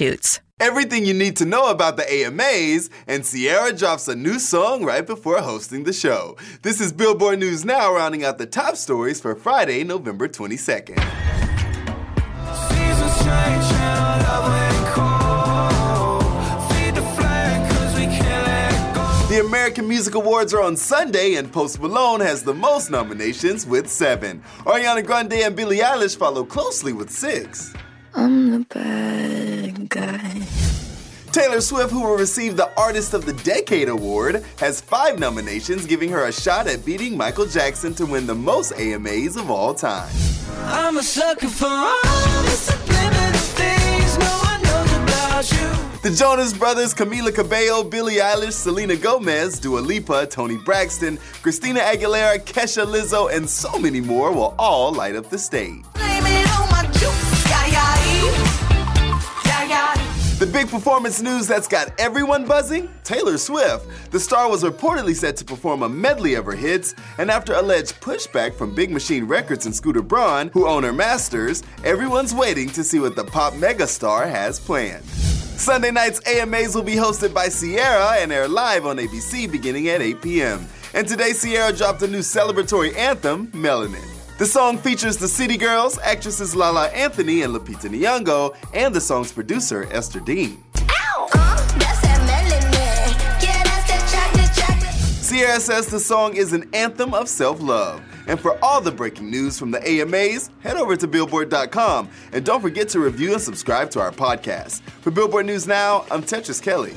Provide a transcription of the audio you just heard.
substitutes. Everything you need to know about the AMAs, and Ciara drops a new song right before hosting the show. This is Billboard News Now, rounding out the top stories for Friday, November 22nd. The American Music Awards are on Sunday, and Post Malone has the most nominations with seven. Ariana Grande and Billie Eilish follow closely with six. I'm the bad guy. Taylor Swift, who will receive the Artist of the Decade award, has five nominations, giving her a shot at beating Michael Jackson to win the most AMAs of all time. I'm a sucker for all the subliminal things no one knows about you. The Jonas Brothers, Camila Cabello, Billie Eilish, Selena Gomez, Dua Lipa, Toni Braxton, Christina Aguilera, Kesha Lizzo, and so many more will all light up the stage. The big performance news that's got everyone buzzing Taylor Swift. The star was reportedly set to perform a medley of her hits, and after alleged pushback from Big Machine Records and Scooter Braun, who own her masters, everyone's waiting to see what the pop megastar has planned. Sunday night's AMAs will be hosted by Ciara and air live on ABC beginning at 8 p.m. And today, Ciara dropped a new celebratory anthem, Melanin. The song features the City Girls, actresses Lala Anthony and Lupita Nyong'o, and the song's producer, Esther Dean. Ciara says the song is an anthem of self love. And for all the breaking news from the AMAs, head over to Billboard.com. And don't forget to review and subscribe to our podcast. For Billboard News Now, I'm Tetris Kelly.